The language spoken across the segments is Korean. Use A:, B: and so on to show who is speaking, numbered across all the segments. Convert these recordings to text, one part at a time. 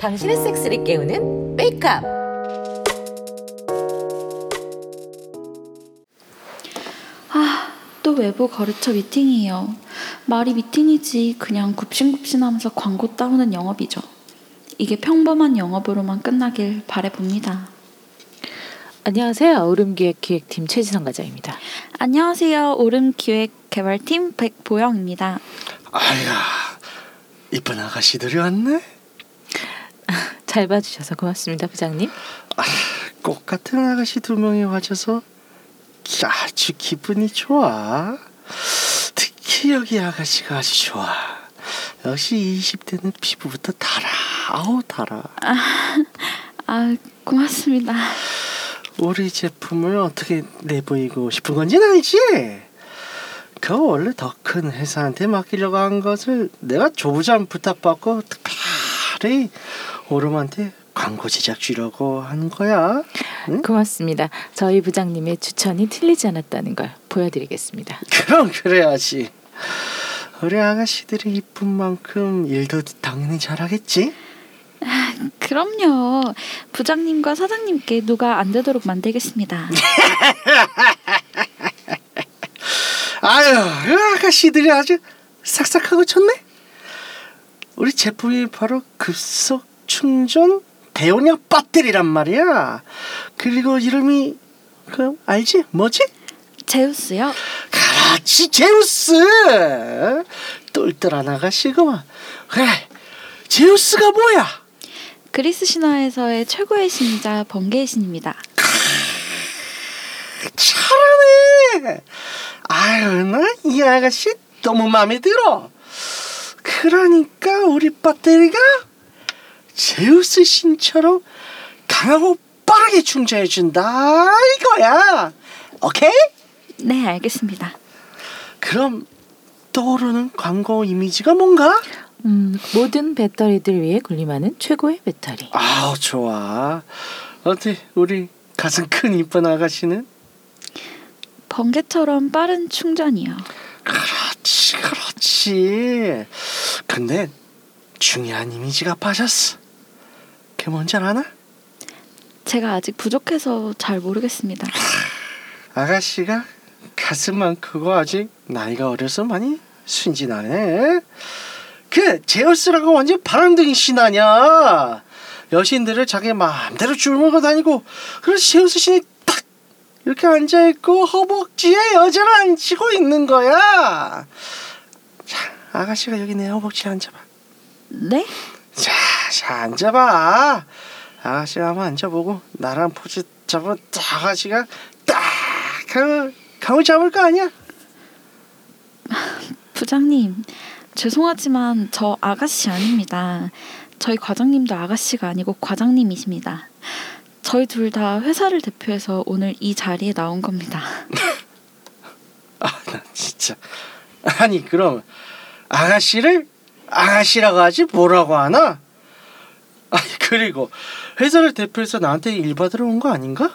A: 당신의 섹스를 깨우는 메이크업.
B: 아, 또 외부 거래처 미팅이에요. 말이 미팅이지 그냥 굽신굽신하면서 광고 따오는 영업이죠. 이게 평범한 영업으로만 끝나길 바래봅니다.
C: 안녕하세요. 오름기획 기획팀 최지성 과장입니다.
B: 안녕하세요. 오름 기획 개발팀 백보영입니다.
D: 아야, 이쁜 아가씨들이 왔네.
C: 잘 봐주셔서 고맙습니다, 부장님.
D: 꽃 같은 아가씨 두 명이 와줘서 아주 기분이 좋아. 특히 여기 아가씨가 아주 좋아. 역시 20대는 피부부터 달아. 아우 달아.
B: 아, 고맙습니다.
D: 우리 제품을 어떻게 내보이고 싶은 건지는 알지? 그 원래 더 큰 회사한테 맡기려고 한 것을 내가 조부장 부탁받고 특별히 오름한테 광고 제작 주려고 한 거야. 응?
C: 고맙습니다. 저희 부장님의 추천이 틀리지 않았다는 걸 보여드리겠습니다.
D: 그럼 그래야지. 우리 아가씨들이 이쁜 만큼 일도 당연히 잘하겠지?
B: 그럼요. 부장님과 사장님께 누가 안 되도록 만들겠습니다.
D: 아유, 이 아가씨들이 아주 싹싹하고 좋네. 우리 제품이 바로 급속 충전 대용량 배터리란 말이야. 그리고 이름이 그 알지? 뭐지?
B: 제우스요?
D: 그렇지 제우스. 똘똘한 아가씨구만. 그래, 제우스가 뭐야?
B: 그리스 신화에서의 최고의 신이자 번개의 신입니다.
D: 잘하네. 아유, 나이 아가씨 너무 마음에 들어. 그러니까 우리 배터리가 제우스 신처럼 강하고 빠르게 충전해 준다 이거야. 오케이?
B: 네, 알겠습니다.
D: 그럼 떠오르는 광고 이미지가 뭔가?
C: 음, 모든 배터리들 위해 군림하는 최고의 배터리.
D: 아우 좋아. 어때 우리 가슴 큰 이쁜 아가씨는?
B: 번개처럼 빠른 충전이요.
D: 그렇지, 그렇지. 근데 중요한 이미지가 빠졌어. 그게 뭔지 아나?
B: 제가 아직 부족해서 잘 모르겠습니다.
D: 아가씨가 가슴만 크고 아직 나이가 어려서 많이 순진하네. 그 제우스라고 완전 바람둥이 신하냐? 여신들을 자기 마음대로 줄먹어 다니고 그래서 제우스 신이 딱 이렇게 앉아 있고 허벅지에 여자를 앉히고 있는 거야. 자, 아가씨가 여기 내 허벅지에 앉아봐.
B: 네?
D: 자, 자 앉아봐. 아가씨가 한번 앉아보고 나랑 포즈 잡아 아가씨가 딱 하고 감을 잡을 거 아니야?
B: 부장님, 죄송하지만 저 아가씨 아닙니다. 저희 과장님도 아가씨가 아니고 과장님이십니다. 저희 둘 다 회사를 대표해서 오늘 이 자리에 나온 겁니다.
D: 아, 나 진짜. 아니, 그럼 아가씨를 아가씨라고 하지 뭐라고 하나? 아니, 그리고 회사를 대표해서 나한테 일 받으러 온 거 아닌가?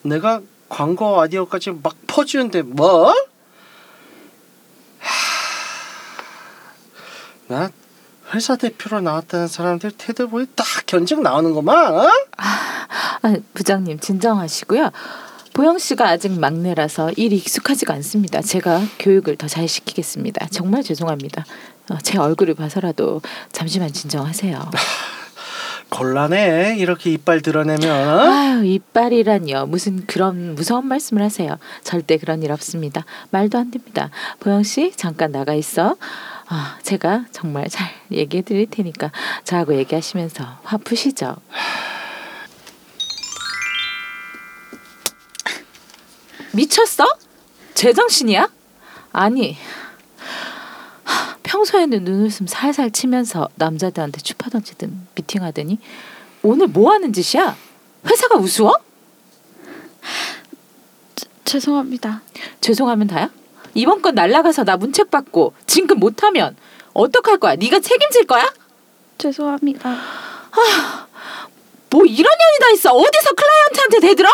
D: 내가 광고 아이디어까지 막 퍼주는데 뭐? 나 회사 대표로 나왔다는 사람들 태도 보니 딱 견적 나오는구만. 어?
C: 아, 부장님 진정하시고요. 보영 씨가 아직 막내라서 일이 익숙하지가 않습니다. 제가 교육을 더 잘 시키겠습니다. 정말 죄송합니다. 어, 제 얼굴을 봐서라도 잠시만 진정하세요.
D: 곤란해 이렇게 이빨 드러내면. 어?
C: 아유 이빨이란요. 무슨 그런 무서운 말씀을 하세요. 절대 그런 일 없습니다. 말도 안 됩니다. 보영 씨 잠깐 나가 있어. 아, 제가 정말 잘 얘기해 드릴 테니까 저하고 얘기하시면서 화 푸시죠. 미쳤어? 제정신이야? 아니 하, 평소에는 눈웃음 살살 치면서 남자들한테 추파 던지든 미팅하더니 오늘 뭐 하는 짓이야? 회사가 우스워?
B: 죄송합니다.
C: 죄송하면 다야? 이번 건 날라가서 나 문책 받고 진급 못하면 어떡할 거야? 네가 책임질 거야?
B: 죄송합니다.
C: 뭐 이런 년이 다 있어. 어디서 클라이언트한테 대들어?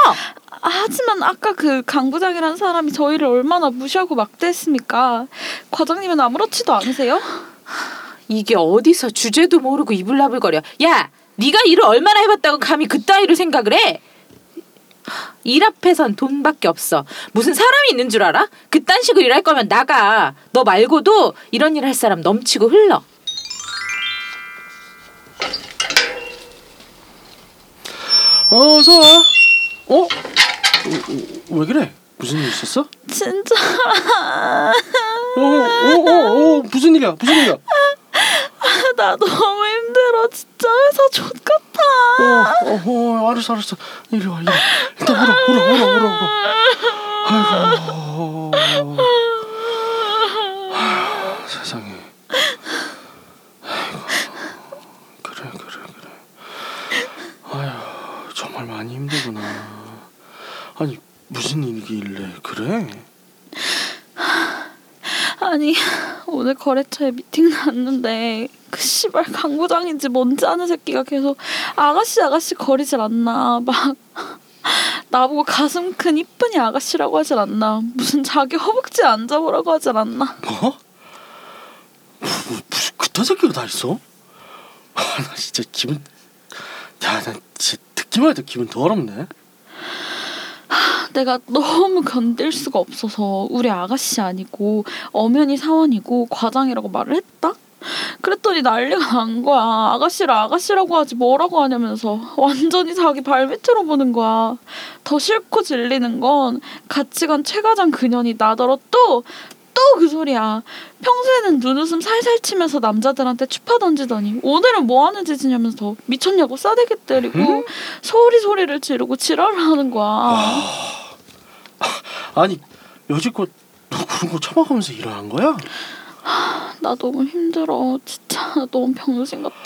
B: 하지만 아까 그 강부장이라는 사람이 저희를 얼마나 무시하고 막대했습니까? 과장님은 아무렇지도 않으세요?
C: 이게 어디서 주제도 모르고 이불 나불거려. 야, 네가 일을 얼마나 해봤다고 감히 그따위로 생각을 해? 일 앞에선 돈밖에 없어. 무슨 사람이 있는 줄 알아? 그딴 식으로 일할 거면 나가. 너 말고도 이런 일 할 사람 넘치고 흘러.
D: 어서 와. 어? 어, 어, 왜 그래? 무슨 일 있었어?
B: 진짜
D: 어, 어, 어, 어, 무슨 일이야? 무슨 일이야?
B: 나 너무 힘들어. 진짜 회사 족 같아.
D: 어, 어, 어, 알았어, 알았어. 이리 와, 이리 와. 일단 울어, 울어, 울어, 울어, 울어. 아이고, 아휴, 세상에. 아이고, 그래, 그래, 그래. 아휴, 정말 많이 힘들구나. 아니, 무슨 일이길래 그래?
B: 아니 오늘 거래처에 미팅 났는데 그 씨발 강부장인지 뭔지 아는 새끼가 계속 아가씨 아가씨 거리질 않나 막 나보고 가슴 큰 이쁜이 아가씨라고 하질 않나 무슨 자기 허벅지 안 잡으라고 하질 않나
D: 뭐? 뭐, 무슨 그딴 새끼가 다 있어? 아, 나 진짜 기분 야, 나 진짜 듣기만 해도 기분 더럽네.
B: 내가 너무 견딜 수가 없어서 우리 아가씨 아니고 엄연히 사원이고 과장이라고 말을 했다? 그랬더니 난리가 난 거야. 아가씨를 아가씨라고 하지 뭐라고 하냐면서 완전히 자기 발밑으로 보는 거야. 더 싫고 질리는 건 같이 간 최과장 그년이 나더러 또 또 그 소리야. 평소에는 눈웃음 살살 치면서 남자들한테 추파 던지더니 오늘은 뭐 하는 짓이냐면서 미쳤냐고 싸대기 때리고 소리 소리를 지르고 지랄을 하는 거야.
D: 아니 여지껏 너 그런 거 참아가면서 일을 한 거야?
B: 나 너무 힘들어. 진짜 나 너무 병신 같아.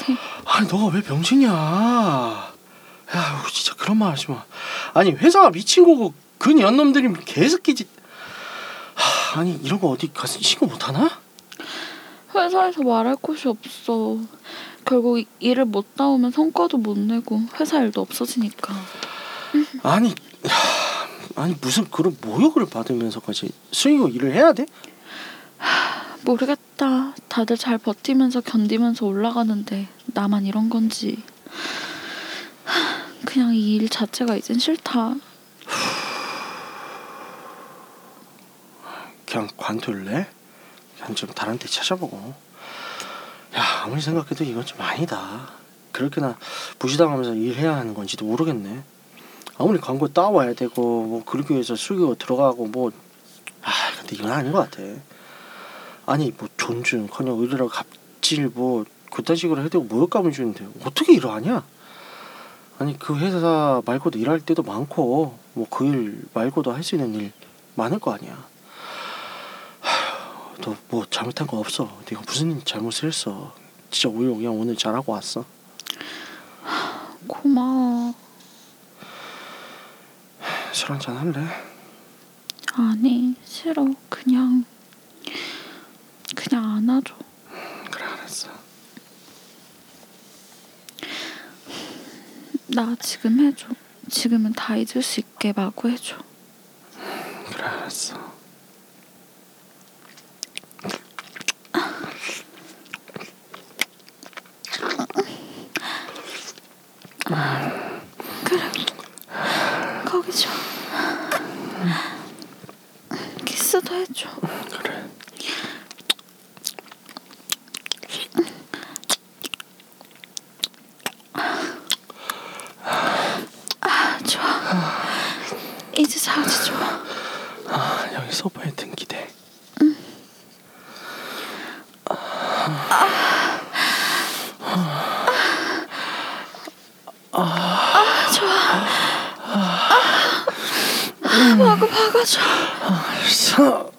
D: 아니 너가 왜 병신이야? 야 진짜 그런 말 하지 마. 아니 회사가 미친 거고 그 년 놈들이 개새끼지. 하, 아니 이런 거 어디 가서 신고 못 하나?
B: 회사에서 말할 곳이 없어. 결국 이- 일을 못 나오면 성과도 못 내고 회사 일도 없어지니까.
D: 아니 하, 아니 무슨 그런 모욕을 받으면서까지 수익고 일을 해야 돼?
B: 모르겠다. 다들 잘 버티면서 견디면서 올라가는데 나만 이런 건지. 하, 그냥 이 일 자체가 이젠 싫다.
D: 그냥 관둘래? 그냥 좀 다른 데 찾아보고. 야 아무리 생각해도 이건 좀 아니다. 그렇게나 무시당하면서 일해야 하는 건지도 모르겠네. 아무리 광고 따와야 되고 뭐 그러기 위해서 수교 들어가고 뭐 아 근데 이건 아닌 것 같아. 아니 뭐 존중커녕 의리라고 갑질 뭐 그딴 식으로 해대고 모욕감을 주는데 어떻게 일을 하냐? 아니 그 회사 말고도 일할 때도 많고 뭐 그 일 말고도 할 수 있는 일 많을 거 아니야. 너 뭐 잘못한 거 없어. 네가 무슨 잘못을 했어. 진짜 오히려 그냥 오늘 잘하고 왔어.
B: 고마워.
D: 술 한잔 할래?
B: 아니 싫어. 그냥 그냥 안아줘.
D: 그래 알았어.
B: 나 지금 해줘. 지금은 다 잊을 수 있게 마구 해줘.
D: 그래 알았어.
B: 거기 줘. 키스도 해줘.
D: 그래.
B: 아, 좋아. 이제 자우지 좋아.
D: 아 여기 소파에 등 기대.
B: 마구 박아줘.
D: 알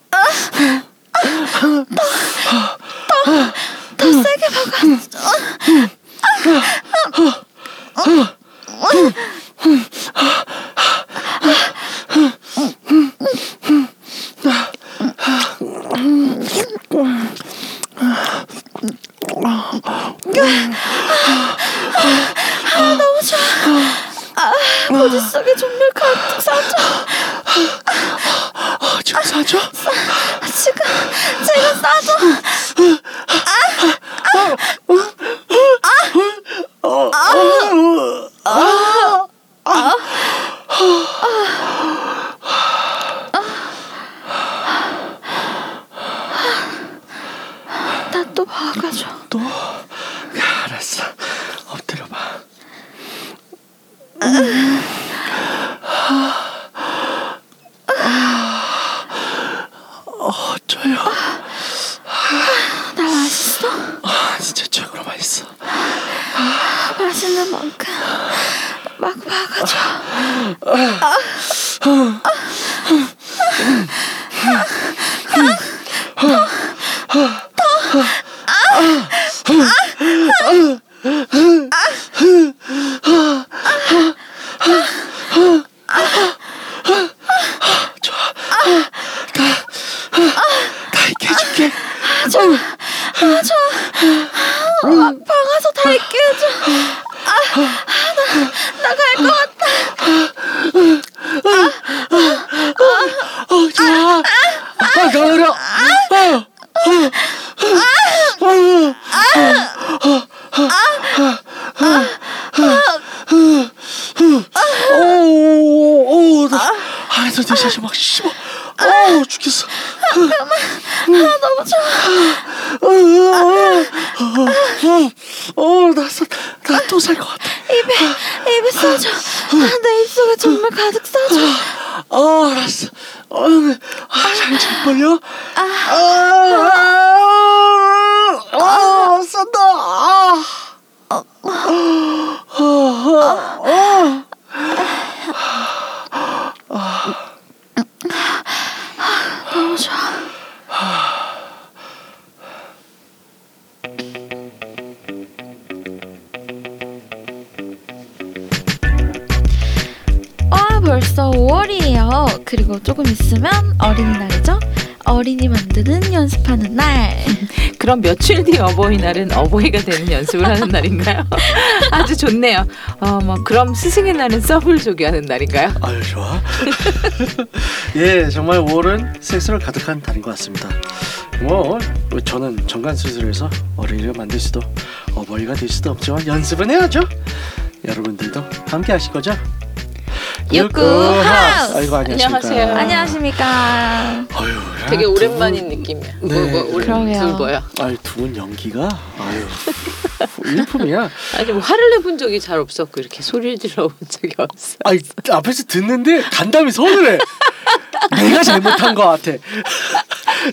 B: 만드는 연습하는 날.
C: 그럼 며칠 뒤 어버이날은 어버이가 되는 연습을 하는 날인가요? 아주 좋네요. 어, 뭐 그럼 스승의 날은 서브를 조교하는 날인가요?
D: 아유 좋아. 예, 정말 5월은 섹스로 가득한 달인 것 같습니다. 뭐 저는 정관 수술에서 어린이를 만들 수도 어버이가 될 수도 없지만 연습은 해야죠. 여러분들도 함께 하실 거죠?
B: 육구 하우스!
D: 아이고 안녕하십니까.
C: 안녕하세요.
B: 안녕하십니까.
D: 아유, 야,
C: 되게
D: 두
C: 오랜만인
D: 분-
C: 느낌이야.
D: 네.
C: 뭐, 뭐,
B: 그러게요.
C: 둘 뭐야?
D: 아유 두 분 연기가 아유 일품이야.
C: 아니 뭐 화를 내본 적이 잘 없었고 이렇게 소리를 질러본 적이 없어.
D: 아니 앞에서 듣는데 간담이 서운해. 내가 잘못한 것 같아.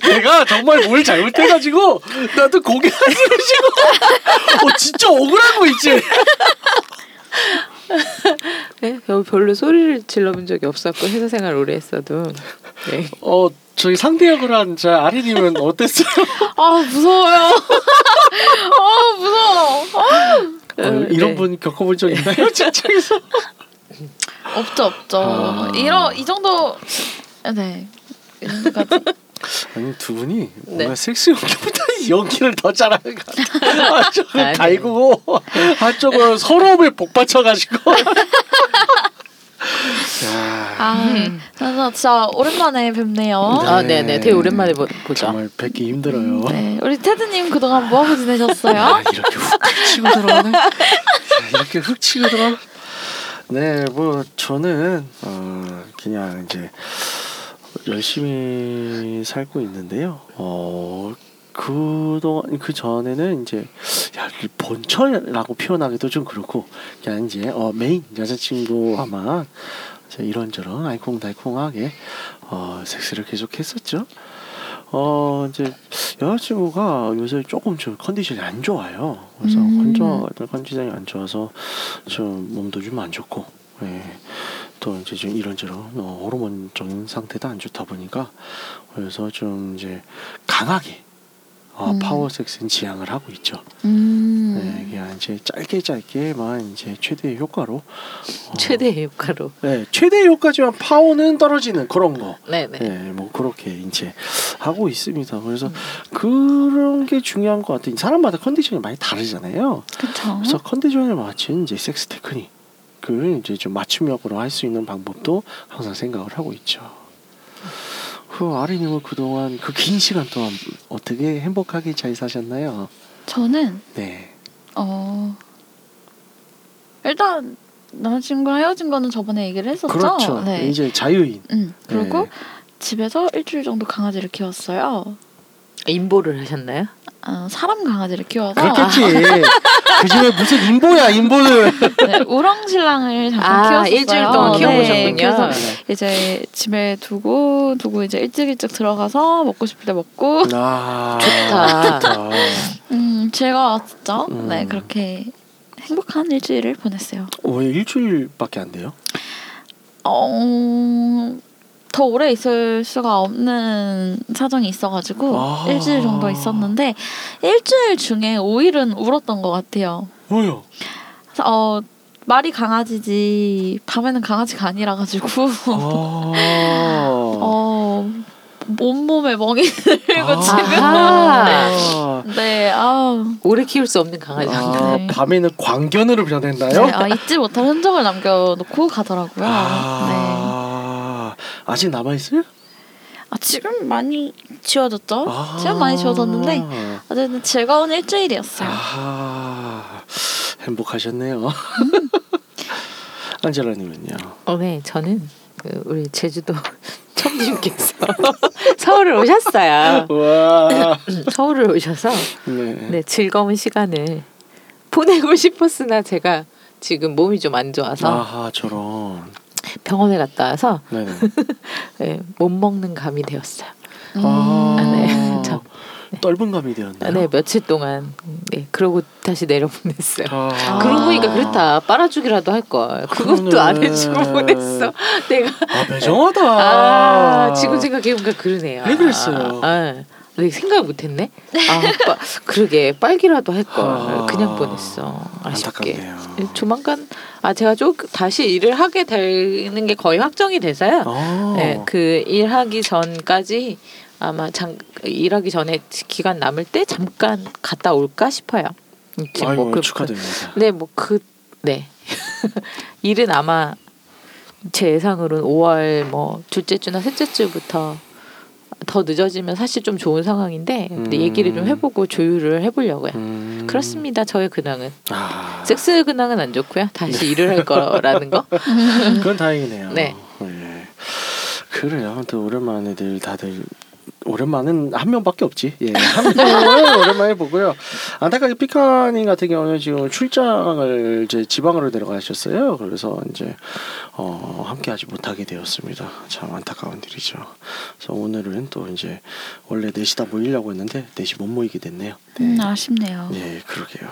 D: 내가 정말 뭘 잘못해가지고 나도 고개 안 들으시고 어 진짜 억울한 거 있지.
C: 네, 별- 별로 소리를 질러본 적이 없었고 회사 생활 오래 했어도. 네.
D: 어 저희 상대 역을 한저 아린님은 어땠어요?
B: 아 무서워요. 아 무서워.
D: 어, 이런
C: 네.
D: 분 겪어본 적 있나요? 직장에서?
B: 없죠 없죠.
D: 아.
B: 이런 이 정도 네.
D: 아니 두 분이
C: 네.
D: 섹스 연기보다 연기를 더 잘하는 것 같아. 한쪽은
C: 아니.
D: 갈구고 한쪽은 서러움에 복받쳐가지고. 야,
B: 아, 그래서 진짜 오랜만에 뵙네요.
C: 아, 네, 네, 되게 오랜만에 보, 보죠.
D: 정말 뵙기 힘들어요.
B: 네, 우리 테드님 그동안 뭐 하고
D: 아,
B: 지내셨어요?
D: 이렇게 훅 치고 들어오네. 자, 이렇게 훅 치고 들어. 네, 뭐 저는 어 그냥 이제 열심히 살고 있는데요. 어 그동안 그 전에는 이제 야 본처라고 표현하기도 좀 그렇고 그냥 이제 어 메인 여자친구와만 이런저런 알콩달콩하게 어 섹스를 계속했었죠. 어 이제 여자친구가 요새 조금 좀 컨디션이 안 좋아요. 그래서
B: 음.
D: 컨디션이 안 좋아서 좀 몸도 좀 안 좋고, 예. 또 이제 좀 이런저런 어, 호르몬적인 상태도 안 좋다 보니까 그래서 좀 이제 강하게 어,
B: 음.
D: 파워 섹스는 지양을 하고 있죠.
B: 음.
D: 네, 그냥 이제 짧게 짧게만 이제 최대 효과로 어,
C: 최대 효과로.
D: 네, 최대 효과지만 파워는 떨어지는 그런 거.
C: 네, 네.
D: 네, 뭐 그렇게 이제 하고 있습니다. 그래서 그런 게 중요한 것 같아요. 사람마다 컨디션이 많이 다르잖아요.
B: 그쵸.
D: 그래서 컨디션을 맞춘 이제 섹스 테크닉 그 이제 좀 맞춤형으로 할 수 있는 방법도 항상 생각을 하고 있죠. 그 아리님은 그동안 그 긴 시간 동안 어떻게 행복하게 잘 사셨나요?
B: 저는
D: 네.
B: 어 일단 남자친구랑 헤어진 거는 저번에 얘기를 했었죠.
D: 그렇죠.
B: 네.
D: 이제 자유인.
B: 음, 그리고
D: 네.
B: 집에서 일주일 정도 강아지를 키웠어요.
C: 인보를 하셨나요?
B: 어, 사람 강아지를 키워서
D: 그렇겠지. 그 집에 무슨 인보야 인보를.
B: 네, 우렁신랑을 잠깐
C: 아,
B: 키웠어요.
C: 일주일 동안
B: 네,
C: 키워보셨군요.
B: 그래서 이제 집에 두고 두고 이제 일찍 일찍 들어가서 먹고 싶을 때 먹고
D: 아,
C: 좋다.
D: 좋다.
B: 음 즐거웠죠.
D: 음.
B: 네 그렇게 행복한 일주일을 보냈어요.
D: 왜 일주일밖에 안 돼요?
B: 어, 더 오래 있을 수가 없는 사정이 있어가지고
D: 아.
B: 일주일 정도 있었는데 일주일 중에 5일은 울었던 것 같아요. 그래서, 어 말이 강아지지 밤에는 강아지가 아니라 가지고
D: 아.
B: 어 온몸에 멍이 들고
D: 아.
B: 지금
D: 아.
B: 네 아,
C: 오래 키울 수 없는 강아지.
D: 아,
B: 네.
D: 밤에는 광견으로 변했나요?
B: 네, 아 잊지 못할 흔적을 남겨놓고 가더라고요. 네.
D: 아, 아직 남아 있어요?
B: 아 지금 많이 지워졌죠? 지금 많이 지워졌는데 어쨌든 즐거운 일주일이었어요.
D: 아, 행복하셨네요. 안젤라님은요?
C: 어, 네, 저는 그 우리 제주도 청주님께서 서울을 오셨어요.
D: 와,
C: 서울을 오셔서
D: 네.
C: 네, 즐거운 시간을 보내고 싶었으나 제가 지금 몸이 좀 안 좋아서
D: 아하, 저런.
C: 병원에 갔다 와서
D: 네.
C: 네, 못 먹는 감이 되었어요.
B: 음.
D: 아,
C: 네, 참.
D: 떫은 감이 되었나요?
C: 네, 며칠 동안 네, 그러고 다시 내려보냈어요.
D: 아,
C: 그러고 보니까 그렇다. 빨아주기라도 할 걸. 그것도 안 해주고 보냈어. 내가
D: 아, 매정하다.
C: 아 지금 생각해보니까 그러네요.
D: 왜 그랬어요?
C: 아, 내가 생각 못했네. 아, 빠, 그러게 빨기라도 할 걸.
D: 아,
C: 그냥 보냈어. 아쉽게.
D: 안타깝네요.
C: 조만간 아 제가 좀 다시 일을 하게 되는 게 거의 확정이 돼서요.
D: 아,
C: 네, 그 일하기 전까지 아마 장 일하기 전에 기간 남을 때 잠깐 갔다 올까 싶어요. 지금
D: 아이고,
C: 뭐 그-
D: 축하드립니다.
C: 네, 뭐 그 네. 일은 아마 제 예상으로는 5월 뭐 둘째 주나 셋째 주부터 더 늦어지면 사실 좀 좋은 상황인데 근데
D: 음.
C: 얘기를 좀 해보고 조율을 해보려고요.
D: 음.
C: 그렇습니다. 저의 근황은
D: 아,
C: 섹스 근황은 안 좋고요. 다시 일을 할 거라는 거.
D: 그건 다행이네요.
C: 네.
D: 예. 그래요. 아무튼 오랜만에 들 다들 오랜만은 한 명밖에 없지. 예, 한 명을 오랜만에 보고요. 안타깝게 피카님 같은 경우는 지금 출장을 이제 지방으로 내려가셨어요. 그래서 이제 어, 함께 하지 못하게 되었습니다. 참 안타까운 일이죠. 그래서 오늘은 또 이제 원래 넷이 다 모이려고 했는데 넷이 못 모이게 됐네요.
B: 음, 아쉽네요.
D: 예, 그러게요.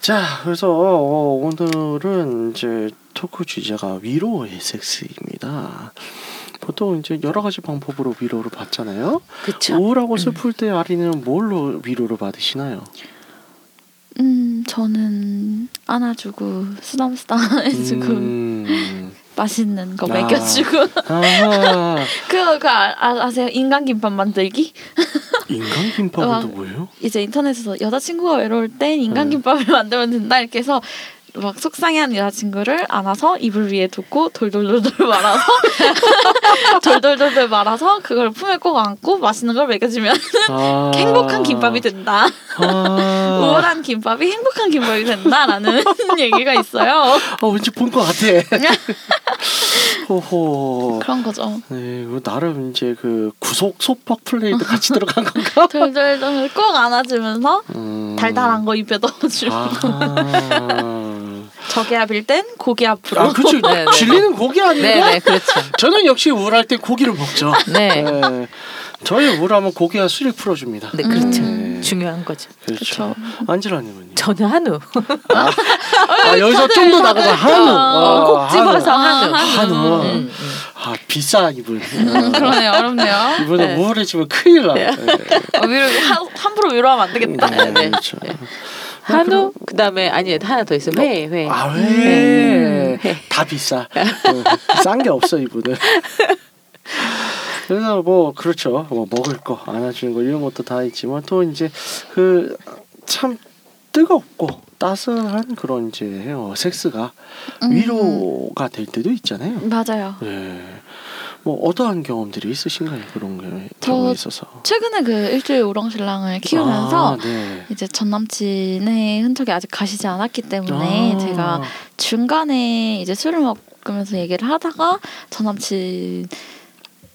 D: 자, 그래서 어, 오늘은 이제 토크 주제가 위로의 섹스입니다. 보통 이제 여러 가지 방법으로 위로를 받잖아요.
C: 그렇죠.
D: 우울하고 슬플 때 아리는 뭘로 위로를 받으시나요?
B: 음 저는 안아주고 쓰담쓰담 해주고
D: 음,
B: 맛있는 거
D: 아.
B: 먹여주고
D: 아,
B: 그거 그 아, 아, 아 세요? 인간 김밥 만들기?
D: 인간 김밥은
B: 와.
D: 또 뭐예요?
B: 이제 인터넷에서 여자친구가 외로울 땐 인간
D: 네.
B: 김밥을 만들면 된다 이렇게 해서 막 속상해하는 여자친구를 안아서 이불 위에 두고 돌돌돌돌 말아서 돌돌돌돌 말아서 그걸 품에 꼭 안고 맛있는 걸 먹여주면
D: 아,
B: 행복한 김밥이 된다.
D: 아,
B: 우울한 김밥이 행복한 김밥이 된다라는 얘기가 있어요.
D: 아, 왠지 본 것 같아. 호호.
B: 그런 거죠.
D: 네, 나름 이제 그 구속 소박 플레이도 같이 들어간 건가?
B: 돌돌돌 꼭 안아주면서
D: 음.
B: 달달한 거 입에 넣어주고
D: 아,
B: 저기압일 땐 고기압으로
D: 아 그렇죠.
C: 네, 네.
D: 질리는 고기 아니고
C: 네, 네, 그렇죠.
D: 저는 역시 우울할 때 고기를 먹죠.
C: 네.
D: 네. 저희 우울하면 고기가 술이 풀어줍니다.
C: 네, 그렇죠.
D: 네.
C: 중요한 거죠.
D: 그렇죠.
B: 그렇죠.
D: 안젤라님은요?
C: 저는 한우.
D: 아 여기서 좀 더 나가서 한우. 아,
C: 꼭 집어서
D: 한우.
C: 한우.
D: 한우.
C: 음, 음.
D: 아 비싸 이분.
B: 그러네요. 어렵네요.
D: 이분은
C: 네.
D: 우울해지면 큰일 나. 네.
B: 어, 위로 한, 함부로 위로하면 안 되겠다.
D: 네,
C: 네.
D: 그렇죠.
C: 한우 그다음에 아니 하나 더 있어. 회, 회.
D: 아 왜?
C: 네. 네.
D: 다 비싸. 싼 게 없어 이분은. 그래서 뭐 그렇죠. 뭐 먹을 거 안아주는 거 이런 것도 다 있지만 또 이제 그 참 뜨겁고 따스한 그런 이제 어, 섹스가
B: 음.
D: 위로가 될 때도 있잖아요.
B: 맞아요.
D: 예. 뭐 어떠한 경험들이 있으신가요? 그런 게 경험에 있어서.
B: 최근에 그 일주일 우렁신랑을 키우면서
D: 아, 네.
B: 이제 전 남친의 흔적이 아직 가시지 않았기 때문에
D: 아.
B: 제가 중간에 이제 술을 먹으면서 얘기를 하다가 전 남친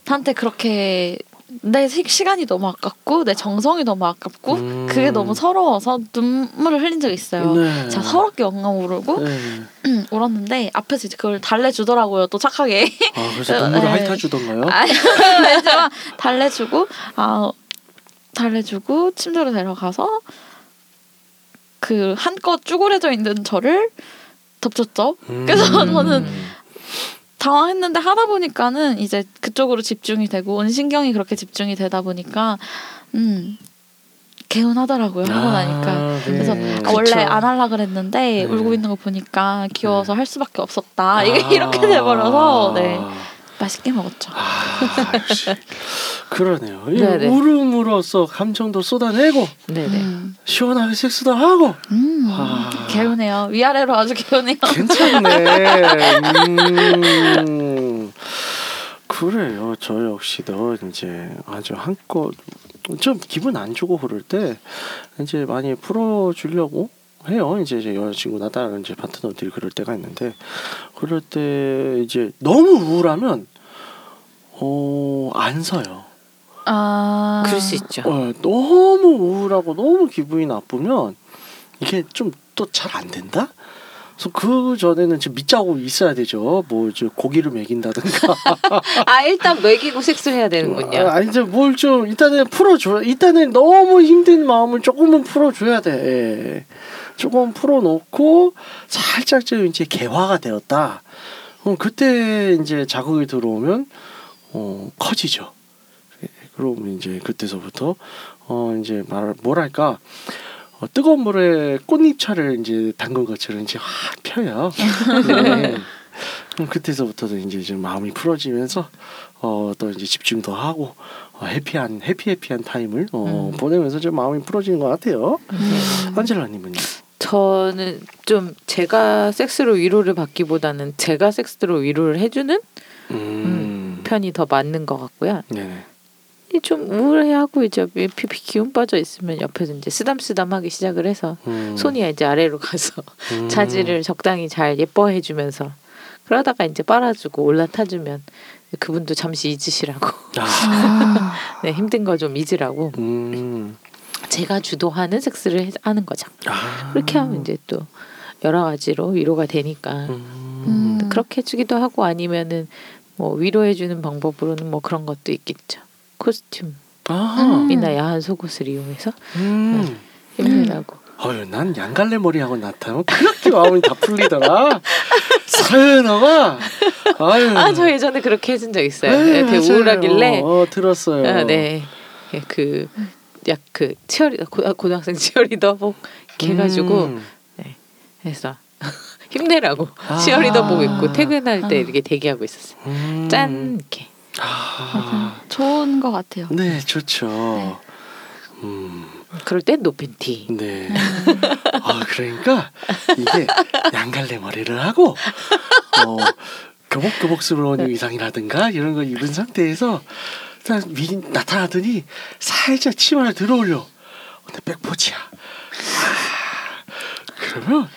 B: 한테 그렇게 내 시- 시간이 너무 아깝고 내 정성이 너무 아깝고
D: 음.
B: 그게 너무 서러워서 눈물을 흘린 적이 있어요.
D: 네.
B: 제가 서럽게 엉엉 울고
D: 네.
B: 울었는데 앞에서 이제 그걸 달래주더라고요. 또 착하게.
D: 아 그래서 눈물을
B: 네.
D: 핥아주던가요?
B: 아니지만 달래주고 아 달래주고 침대로 데려가서 그 한껏 쭈그려져 있는 저를 덮쳤죠. 그래서
D: 음.
B: 저는 당황했는데 하다 보니까는 이제 그쪽으로 집중이 되고 온 신경이 그렇게 집중이 되다 보니까 음 개운하더라고요 하고 나니까.
D: 아, 네.
B: 그래서 아, 원래 안 하려 그랬는데
D: 네.
B: 울고 있는 거 보니까 귀여워서 할 수밖에 없었다.
D: 아.
B: 이게 이렇게 돼버려서 네 맛있게 먹었죠.
D: 아, 역시 그러네요. 이
C: 네네.
D: 울음으로써 감정도 쏟아내고
C: 네네.
B: 음,
D: 시원하게 섹스도 하고
B: 음
D: 아.
B: 개운해요. 위아래로 아주 개운해요.
D: 괜찮네. 음, 그래요. 저 역시도 이제 아주 한껏 좀 기분 안 좋고 그럴 때 이제 많이 풀어주려고 해요. 이제 제 여자친구나 다른 이제 파트너들이 그럴 때가 있는데 그럴 때 이제 너무 우울하면 어 안 서요.
B: 아
C: 그럴 수 있죠.
D: 어, 너무 우울하고 너무 기분이 나쁘면 이게 좀 또 잘 안 된다. 그래서 그 전에는 지금 밑자고 있어야 되죠. 뭐 이제 고기를 먹인다든가.
C: 아 일단 먹이고 섹스를 해야 되는군요.
D: 아, 이제 뭘 좀 일단은 풀어줘. 일단은 너무 힘든 마음을 조금은 풀어줘야 돼. 조금 풀어놓고 살짝 좀 이제 개화가 되었다. 그럼 그때 이제 자극이 들어오면 어 커지죠. 예, 그러면 이제 그때서부터 어 이제 말 뭐랄까 어, 뜨거운 물에 꽃잎차를 이제 담근 것처럼 이제 확 펴요. 네. 그럼 그때서부터도 이제 좀 마음이 풀어지면서 어또 이제 집중도 하고 어, 해피한 해피 해피한 타임을 어,
C: 음.
D: 보내면서 좀 마음이 풀어지는 것 같아요.
B: 음.
D: 안젤라님은요?
C: 저는 좀 제가 섹스로 위로를 받기보다는 제가 섹스로 위로를 해주는
D: 음.
C: 편이 더 맞는 것 같고요.
D: 네네.
C: 이좀 우울해하고 이제 피피 기운 빠져 있으면 옆에서 이제 쓰담쓰담하기 시작을 해서
D: 음.
C: 손이 이제 아래로 가서
D: 음.
C: 자지를 적당히 잘 예뻐해주면서 그러다가 이제 빨아주고 올라타주면 그분도 잠시 잊으시라고
D: 아.
C: 네, 힘든 거 좀 잊으라고
D: 음.
C: 제가 주도하는 섹스를 해- 하는 거죠.
D: 아.
C: 그렇게 하면 이제 또 여러 가지로 위로가 되니까
D: 음.
B: 음.
C: 그렇게 해주기도 하고 아니면은 뭐 위로해주는 방법으로는 뭐 그런 것도 있겠죠. 코스튬이나
D: 아.
B: 음.
C: 야한 속옷을 이용해서
D: 음.
C: 힘내라고.
D: 어휴, 난 양갈래 머리하고 나타나면 그렇게 마음이 다 풀리더라. 사연아가. 아유.
C: 아저 예전에 그렇게 해준 적 있어요.
D: 네,
C: 네, 되게
D: 맞아요.
C: 우울하길래
D: 어, 들었어요.
C: 아, 네. 그 약 그 치어리 고- 고등학생 치어리더복 이렇게 해가지고
D: 음.
C: 해서 힘내라고
D: 아.
C: 치어리더복 입고 퇴근할 때
B: 아.
C: 이렇게 대기하고 있었어요.
D: 음.
C: 짠 이렇게.
D: 아.
B: 좋은 것 같아요.
D: 네, 좋죠.
B: 네.
D: 음.
C: 그럴 땐 노팬티.
D: 네. 아, 그러니까 이게 양갈래 머리를 하고 어, 교복교복스러운 의상이라든가 이런 거 입은 상태에서 딱 미, 나타나더니 살짝 치마를 들어올려. 근데 백포지야. 아, 그러면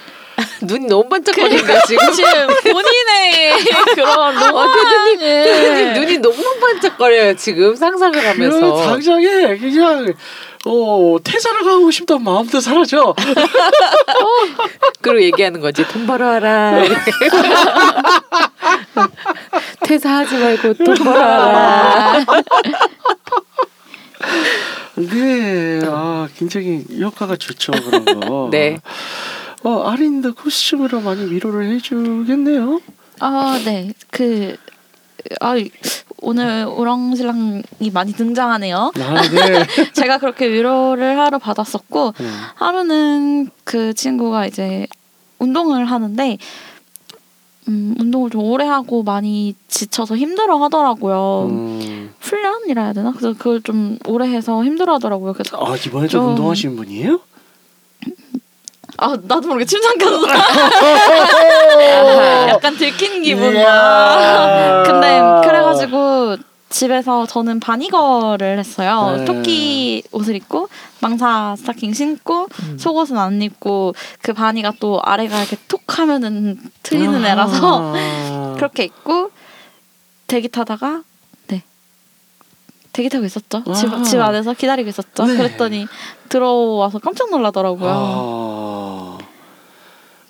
C: 눈이 너무 반짝거린다 지금.
B: 지금 본인의 그런
C: 어, 대표님, 대표님 눈이 너무 반짝거려요 지금 상상을
D: 그
C: 하면서.
D: 당장에 그냥 어 퇴사를 가고 싶다는 마음도 사라져.
C: 그리고 얘기하는 거지 돈 벌어라. 퇴사하지 말고 돈 벌어라.
D: 네, 아 굉장히 효과가 좋죠 그런 거.
C: 네.
D: 어 아린도 코스튬으로 많이 위로를 해주겠네요.
B: 아, 네. 그 아, 오늘 우렁신랑이 많이 등장하네요.
D: 아 네.
B: 제가 그렇게 위로를 하러 받았었고
D: 네.
B: 하루는 그 친구가 이제 운동을 하는데 음, 운동을 좀 오래 하고 많이 지쳐서 힘들어 하더라고요.
D: 음.
B: 훈련이라 해야 되나? 그래서 그걸 좀 오래 해서 힘들어 하더라고요. 그래서
D: 아 이번에 좀
B: 좀-
D: 운동하시는 분이에요?
B: 아 나도 모르게 침 삼켰어. 약간 들킨 기분이야.
D: 이야.
B: 근데 그래가지고 집에서 저는 바니거를 했어요.
D: 네.
B: 토끼 옷을 입고 망사 스타킹 신고
C: 음.
B: 속옷은 안 입고 그 바니가 또 아래가 이렇게 톡 하면은 애라서
D: 아.
B: 그렇게 입고 대기 타다가 네 대기 타고 있었죠. 집. 집 안에서 기다리고 있었죠.
D: 네.
B: 그랬더니 들어와서 깜짝 놀라더라고요.
D: 아.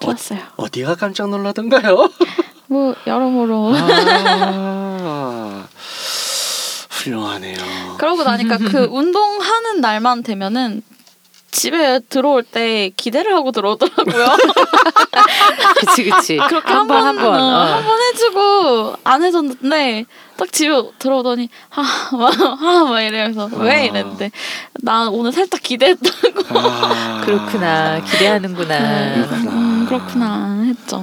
B: 좋았어요.
D: 어 디가 깜짝 놀라던가요?
B: 뭐 여러모로
D: 아, 훌륭하네요.
B: 그러고 나니까 그 운동하는 날만 되면은 집에 들어올 때 기대를 하고 들어오더라고요.
C: 그치 그치.
B: 그렇게
C: 한번 한 번. 어.
B: 한번 해주고 안 해줬는데 딱 집에 들어오더니 하하막 이러면서
D: 아.
B: 왜 이랬는데 나 오늘 살짝 기대했다고.
D: 아,
C: 그렇구나. 기대하는구나.
D: 그렇구나.
B: 음, 그렇구나 했죠.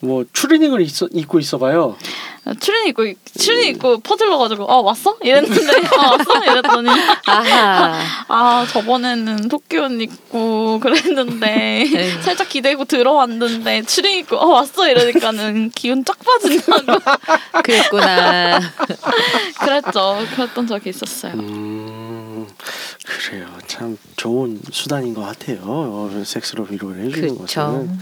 D: 뭐 추리닝을 있어, 입고 있어봐요.
B: 추린 입고 추린 입고 퍼질러 가지고 아 왔어 이랬는데 아 왔어 이랬더니
C: 아하.
B: 아 저번에는 토끼 옷 입고 그랬는데
C: 네.
B: 살짝 기대고 들어왔는데 추린 입고 아 왔어 이러니까는 기운 쫙 빠진다고
C: 그랬구나.
B: 그랬죠. 그랬던 적이 있었어요.
D: 음, 그래요. 참 좋은 수단인 것 같아요. 어, 섹스로 위로를 해주는
C: 그쵸.
D: 것은.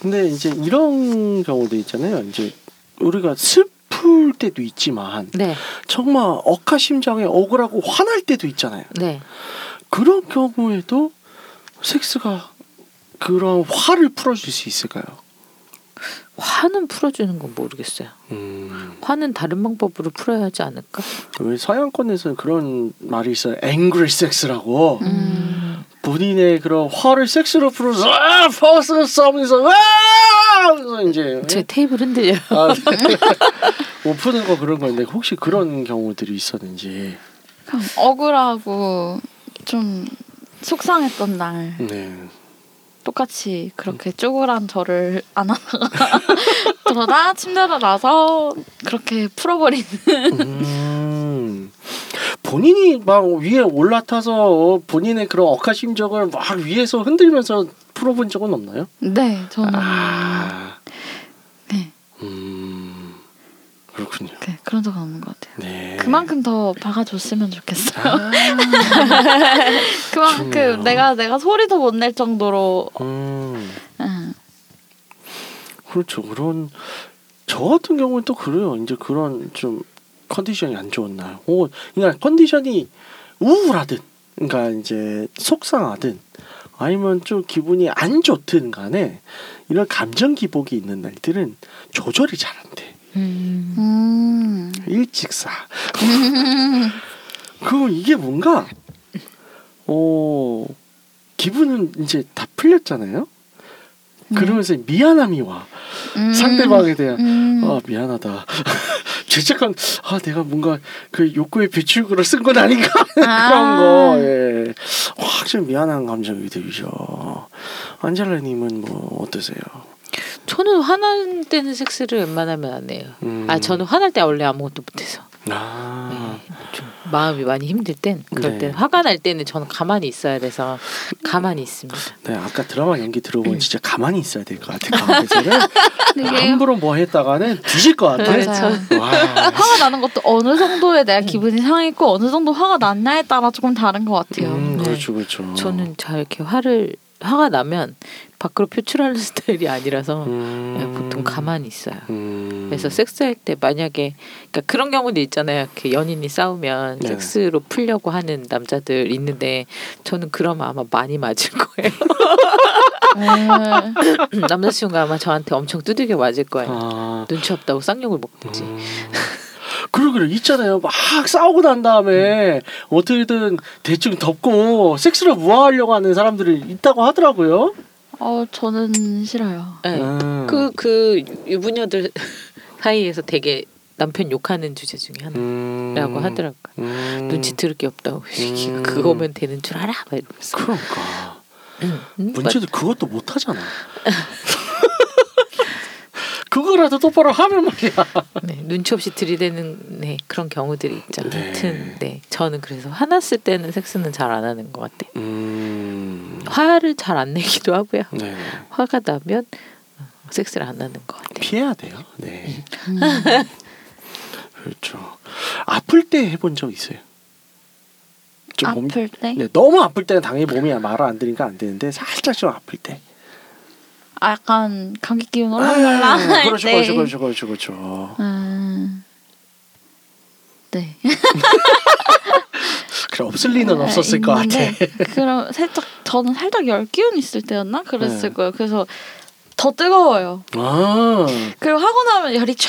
D: 근데 이제 이런 경우도 있잖아요. 이제 우리가 슬플 때도 있지만
C: 네.
D: 정말 억하심장에 억울하고 화날 때도 있잖아요.
C: 네.
D: 그런 경우에도 섹스가 그런 화를 풀어줄 수 있을까요?
C: 화는 풀어주는 건 모르겠어요.
D: 음,
C: 화는 다른 방법으로 풀어야 하지 않을까?
D: 왜 서양권에서는 그런 말이 있어요. angry sex라고.
B: 음.
D: 본인의 그런 화를 섹스로 풀어서 아, 퍼스 싸움에서 아! 그래서 이제
C: 제 테이블 흔들려.
D: 아, 못 푸는 거 그런 건데 혹시 그런 경우들이 있었는지.
B: 억울하고 좀 속상했던 날
D: 네.
B: 똑같이 그렇게 쪼그란 저를 안아다가 그러다 침대로 나서 그렇게 풀어버리는
D: 음. 본인이 막 위에 올라타서 본인의 그런 억하심정을 막 위에서 흔들면서 풀어본 적은 없나요?
B: 네 저는
D: 아,
B: 네,
D: 음, 그렇군요.
B: 네 그런 적은 없는 것 같아요.
D: 네.
B: 그만큼 더 박아줬으면 좋겠어요.
D: 아,
B: 그만큼
D: 좋네요.
B: 내가 내가 소리도 못 낼 정도로
D: 음,
B: 응.
D: 그렇죠. 그런 저 같은 경우는 또 그래요. 이제 그런 좀 컨디션이 안 좋은 날, 혹은 그러니까 컨디션이 우울하든, 그러니까 이제 속상하든, 아니면 좀 기분이 안 좋든 간에 이런 감정 기복이 있는 날들은 조절이 잘 안 돼.
C: 음.
B: 음.
D: 일직사. 그 이게 뭔가 어 기분은 이제 다 풀렸잖아요. 그러면서 미안함이 와
B: 음.
D: 상대방에 대한
B: 음.
D: 아 미안하다 죄책감 아 내가 뭔가 그 욕구의 배출구를 쓴 건 아닌가
B: 아.
D: 그런 거 예. 확실히 미안한 감정이 들죠 안젤라님은 뭐 어떠세요?
C: 저는 화날 때는 섹스를 웬만하면 안 해요.
D: 음.
C: 아 저는 화날 때 원래 아무것도 못해서 아좀 마음이 많이 힘들 땐 그럴
D: 네.
C: 땐 화가 날 때는 저는 가만히 있어야 돼서 가만히 있습니다.
D: 네, 아까 드라마 연기
C: 음.
D: 들어보면 진짜 가만히 있어야 될 것 같아요. 가운데서는
B: 이게
D: 함부로 뭐 했다가는 뒤질 것 같아.
C: 네.
D: 와,
B: 화가 나는 것도 어느 정도에 내가 기분이 상했고 어느 정도 화가 났냐에 따라 조금 다른 것 같아요.
D: 음,
C: 네.
D: 그렇죠, 그렇죠.
C: 저는 잘 이렇게 화를 화가 나면 밖으로 표출하는 스타일이 아니라서
D: 음,
C: 네, 보통 가만히 있어요.
D: 음,
C: 그래서 섹스할 때 만약에 그러니까 그런 경우도 있잖아요. 이렇게 연인이 싸우면
D: 네.
C: 섹스로 풀려고 하는 남자들 있는데 저는 그러면 아마 많이 맞을 거예요.
B: 네.
C: 남자친구가 아마 저한테 엄청 두들겨 맞을 거예요.
D: 아,
C: 눈치 없다고 쌍욕을 먹든지.
D: 음. 그리고 그래 있잖아요. 막 싸우고 난 다음에 어떻게든 대충 덮고 섹스를 무화하려고 하는 사람들이 있다고 하더라고요.
B: 어 저는 싫어요.
C: 네.
D: 음.
C: 그, 그 유부녀들 사이에서 되게 남편 욕하는 주제 중에 하나라고
D: 음,
C: 하더라고요.
D: 음,
C: 눈치 들을 게 없다고.
D: 음.
C: 그거면 되는 줄 알아? 막 이러면서.
D: 그러니까 문제도 그것도 못 하잖아. 그거라도 똑바로 하면 말이야.
C: 네, 눈치 없이 들이대는 네, 그런 경우들이 있죠.
D: 네.
C: 아무튼 네, 저는 그래서 화났을 때는 섹스는 잘 안 하는 것 같아요.
D: 음,
C: 화를 잘 안 내기도 하고요.
D: 네.
C: 화가 나면 어, 섹스를 안 하는 것 같아요.
D: 피해야 돼요. 네. 그렇죠. 아플 때 해본 적 있어요? 좀
B: 아플 때
D: 네, 너무 아플 때는 당연히 몸이 말을 안 들으니까 안 되는데 살짝 좀 아플 때.
B: 아, 약간 감기 기운 올라올라 할
D: 그렇죠,
B: 때.
D: 그렇죠, 그렇죠, 그렇죠, 그렇죠.
B: 음, 네.
D: 그래 없을 리는
B: 네,
D: 없었을 것 같아.
B: 그럼 살짝 저는 살짝 열 기운 있을 때였나 그랬을
D: 네.
B: 거예요. 그래서 더 뜨거워요.
D: 아,
B: 그리고 하고 나면 열이 쫙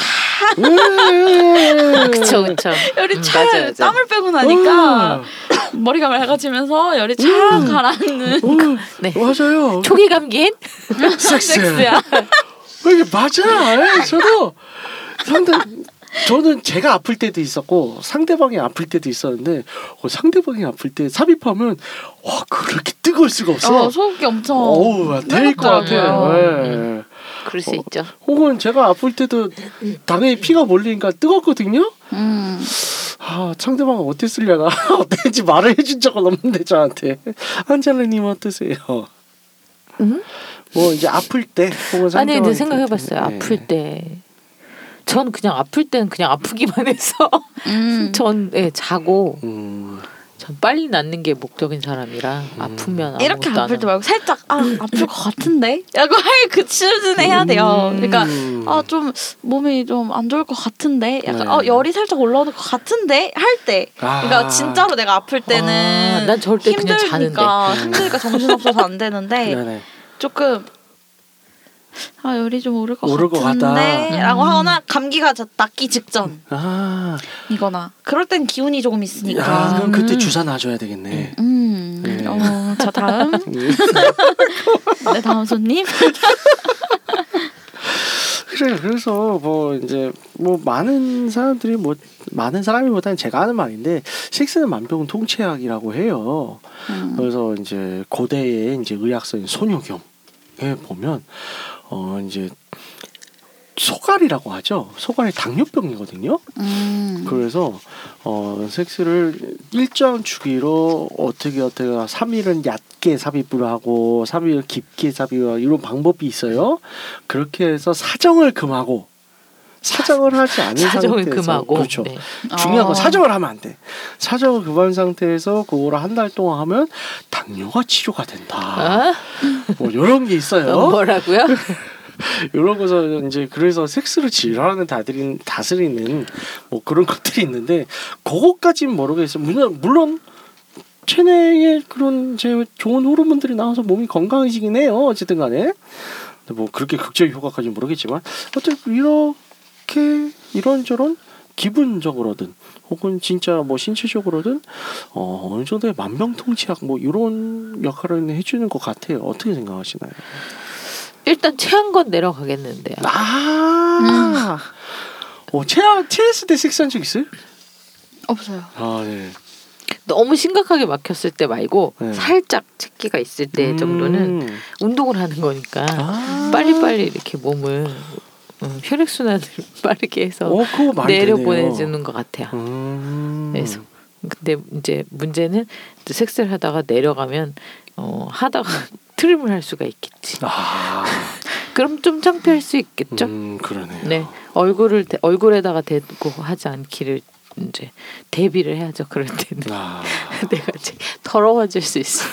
D: 음.
C: 그쵸 그쵸.
B: 열이
C: 음,
B: 쫙
C: 맞아요.
B: 땀을 빼고 나니까
D: 음.
B: 머리가 맑아지면서 열이 쫙 가라앉는
D: 어,
C: 네.
D: 맞아요.
C: 초기 감기엔
D: 섹스.
B: 섹스야.
D: 이게 맞아. 예, 저도 상대 저는 제가 아플 때도 있었고 상대방이 아플 때도 있었는데 어, 상대방이 아플 때 삽입하면 와 그렇게 뜨거울 수가 없어.
B: 어, 속이 엄청
D: 어우 될것 같아요.
B: 뜨겁더라고요.
D: 예.
C: 그럴 수
D: 어.
C: 있죠.
D: 혹은 제가 아플 때도 당연히 피가 몰리니까 뜨겁거든요.
B: 음.
D: 아 상대방은 어땠을려나 어땠는지 말을 해준 적은 없는데 저한테 안젤라님 어떠세요?
C: 음?
D: 뭐 이제 아플 때 혹은
C: 아니
D: 상대방이
C: 근데 생각해봤어요.
D: 때.
C: 아플 때. 전 그냥 아플 때는 그냥 아프기만 해서
B: 음.
C: 전 예, 자고
D: 음.
C: 전 빨리 낫는 게 목적인 사람이라 아프면
B: 이렇게 아플 때. 말고 살짝 아 아플 것 같은데? 라고 할그 수준에 해야 돼요. 그러니까
D: 음.
B: 아좀 몸이 좀 안 좋을 것 같은데 약간
D: 네.
B: 어 열이 살짝 올라오는 것 같은데 할 때 그러니까
D: 아.
B: 진짜로 내가 아플 때는
C: 아, 난 저럴 때 그냥
B: 힘드니까 힘드니까 정신 없어서 안 되는데
D: 네네.
B: 조금 아 열이 좀 오를 것
D: 오를 것
B: 같은데
C: 같다.
B: 라고
C: 음.
B: 하거나 감기가 저 낫기 직전이거나
D: 아,
B: 그럴 땐 기운이 조금 있으니까
D: 야, 그럼 그때
C: 음.
D: 주사 놔줘야 되겠네.
B: 음,
D: 네.
B: 어, 자 다음 네 다음 손님
D: 그래 그래서 뭐 이제 뭐 많은 사람들이 뭐 많은 사람이보다는 제가 하는 말인데 섹스는 만병통치약이라고 해요.
B: 음.
D: 그래서 이제 고대의 이제 의학서인 소뇨경에 보면 어 이제 소갈이라고 하죠. 소갈이 당뇨병이거든요.
B: 음.
D: 그래서 어 섹스를 일정 주기로 어떻게 어떻게 3일은 얕게 삽입을 하고 3일 깊게 삽입을 하고 이런 방법이 있어요. 그렇게 해서 사정을 금하고 사정을 하지 않은
C: 사정을
D: 상태에서
C: 금하고
D: 그렇죠.
C: 네.
D: 중요한 건
B: 어.
D: 사정을 하면 안 돼. 사정을 금한 상태에서 그거를 한 달 동안 하면 당뇨가 치료가 된다.
C: 아?
D: 뭐 이런 게 있어요.
C: 뭐라고요?
D: 이런 거서 이제 그래서 섹스를 질환을 다스리는 다스리는 뭐 그런 것들이 있는데 그것까지는 모르겠어요. 물론 물론 체내에 그런 제 좋은 호르몬들이 나와서 몸이 건강해지긴 해요. 어쨌든 간에 뭐 그렇게 극적인 효과까지 는 모르겠지만 어쨌든 이 렇게 이런저런 기분적으로든 혹은 진짜 뭐 신체적으로든 어, 어느 정도의 만병통치약 뭐 이런 역할을 해주는 것 같아요. 어떻게 생각하시나요?
C: 일단 체한 건 내려가겠는데요.
D: 아, 어, 체하 체했을 때 섹스한 적 있어요?
B: 없어요.
D: 아, 네.
C: 너무 심각하게 막혔을 때 말고
D: 네.
C: 살짝 체기가 있을 때
D: 음.
C: 정도는 운동을 하는 거니까
D: 아.
C: 빨리빨리 이렇게 몸을 음, 혈액 순환을 빠르게 해서
D: 어, 그거 많이
C: 내려. 보내주는 것 같아요.
D: 음.
C: 그래서 근데 이제 문제는 또 섹스를 하다가 내려가면 어 하다가 트림을 할 수가 있겠지.
D: 아,
C: 그럼 좀 창피할 수 있겠죠.
D: 음, 그러네요.
C: 네 얼굴을 대, 얼굴에다가 대고 하지 않기를 이제 대비를 해야죠. 그럴 때는
D: 아,
C: 내가 이제 더러워질 수 있어.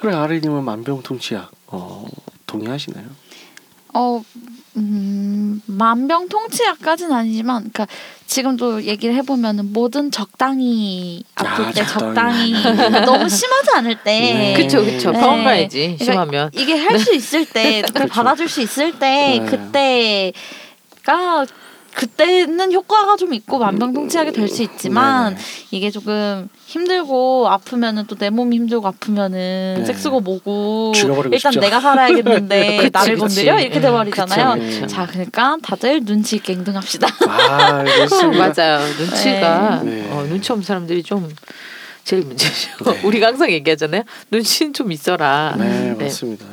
D: 그래 아리님은 만병통치약 어, 동의하시나요?
B: 어, 음, 만병통치약까지는 아니지만, 그러니까 지금도 얘기를 해보면은 뭐든 적당히 아플
D: 아,
B: 때
D: 적당히.
B: 적당히, 너무 심하지 않을 때,
D: 네.
C: 그쵸 그쵸
B: 네.
C: 병원 가야지
B: 그러니까
C: 심하면.
B: 이게 할 수 있을 때, 그걸. 받아줄 수 있을 때,
D: 네.
B: 그때가 그때는 효과가 좀 있고 만병통치약이 될 수 있지만
D: 네네.
B: 이게 조금 힘들고 아프면은 또 내 몸이 힘들고 아프면은
D: 네.
B: 섹스고 뭐고 일단
D: 싶죠.
B: 내가 살아야겠는데
C: 그치,
B: 나를. 건드려 이렇게
C: 음,
B: 돼버리잖아요.
C: 그쵸, 그쵸.
B: 자 그러니까 다들 눈치 있게 행동합시다.
D: 아.
C: 맞아요. 눈치가
D: 네.
C: 어, 눈치 없는 사람들이 좀 제일 문제죠.
D: 네.
C: 우리가 항상 얘기하잖아요. 눈치는 좀 있어라.
D: 네,
C: 네.
D: 맞습니다.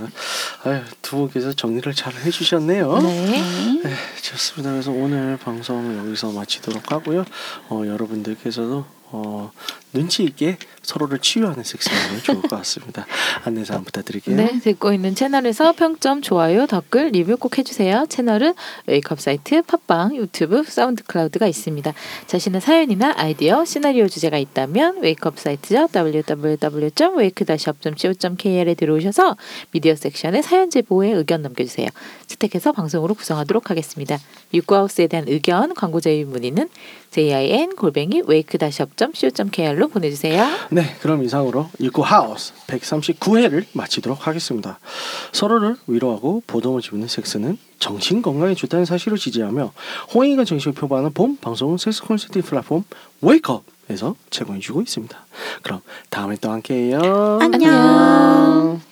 D: 아유, 두 분께서 정리를 잘 해주셨네요.
C: 네.
D: 네, 좋습니다. 그래서 오늘 방송 여기서 마치도록 하고요. 어, 여러분들께서도 어, 눈치 있게 서로를 치유하는 섹스하면 좋을 것 같습니다. 안내 사항 부탁드릴게요.
C: 네, 듣고 있는 채널에서 평점, 좋아요, 댓글, 리뷰 꼭 해주세요. 채널은 웨이크업 사이트, 팟빵, 유튜브, 사운드 클라우드가 있습니다. 자신의 사연이나 아이디어, 시나리오 주제가 있다면 웨이크업 사이트죠. www.wake-up.co.kr에 들어오셔서 미디어 섹션에 사연 제보에 의견 남겨주세요. 채택해서 방송으로 구성하도록 하겠습니다. 유쿠하우스에 대한 의견, 광고 제휴 문의는 jin 골뱅이 wake-up.co.kr로 보내주세요.
D: 네, 그럼 이상으로 유쿠 하우스 139회를 마치도록 하겠습니다. 서로를 위로하고 보듬어 주는 섹스는 정신 건강에 좋다는 사실을 지지하며 홍익과 정신을 표방하는 봄 방송 섹스 콘서트 플랫폼 웨이크업에서 제공해주고 있습니다. 그럼 다음에 또 함께해요.
B: 안녕.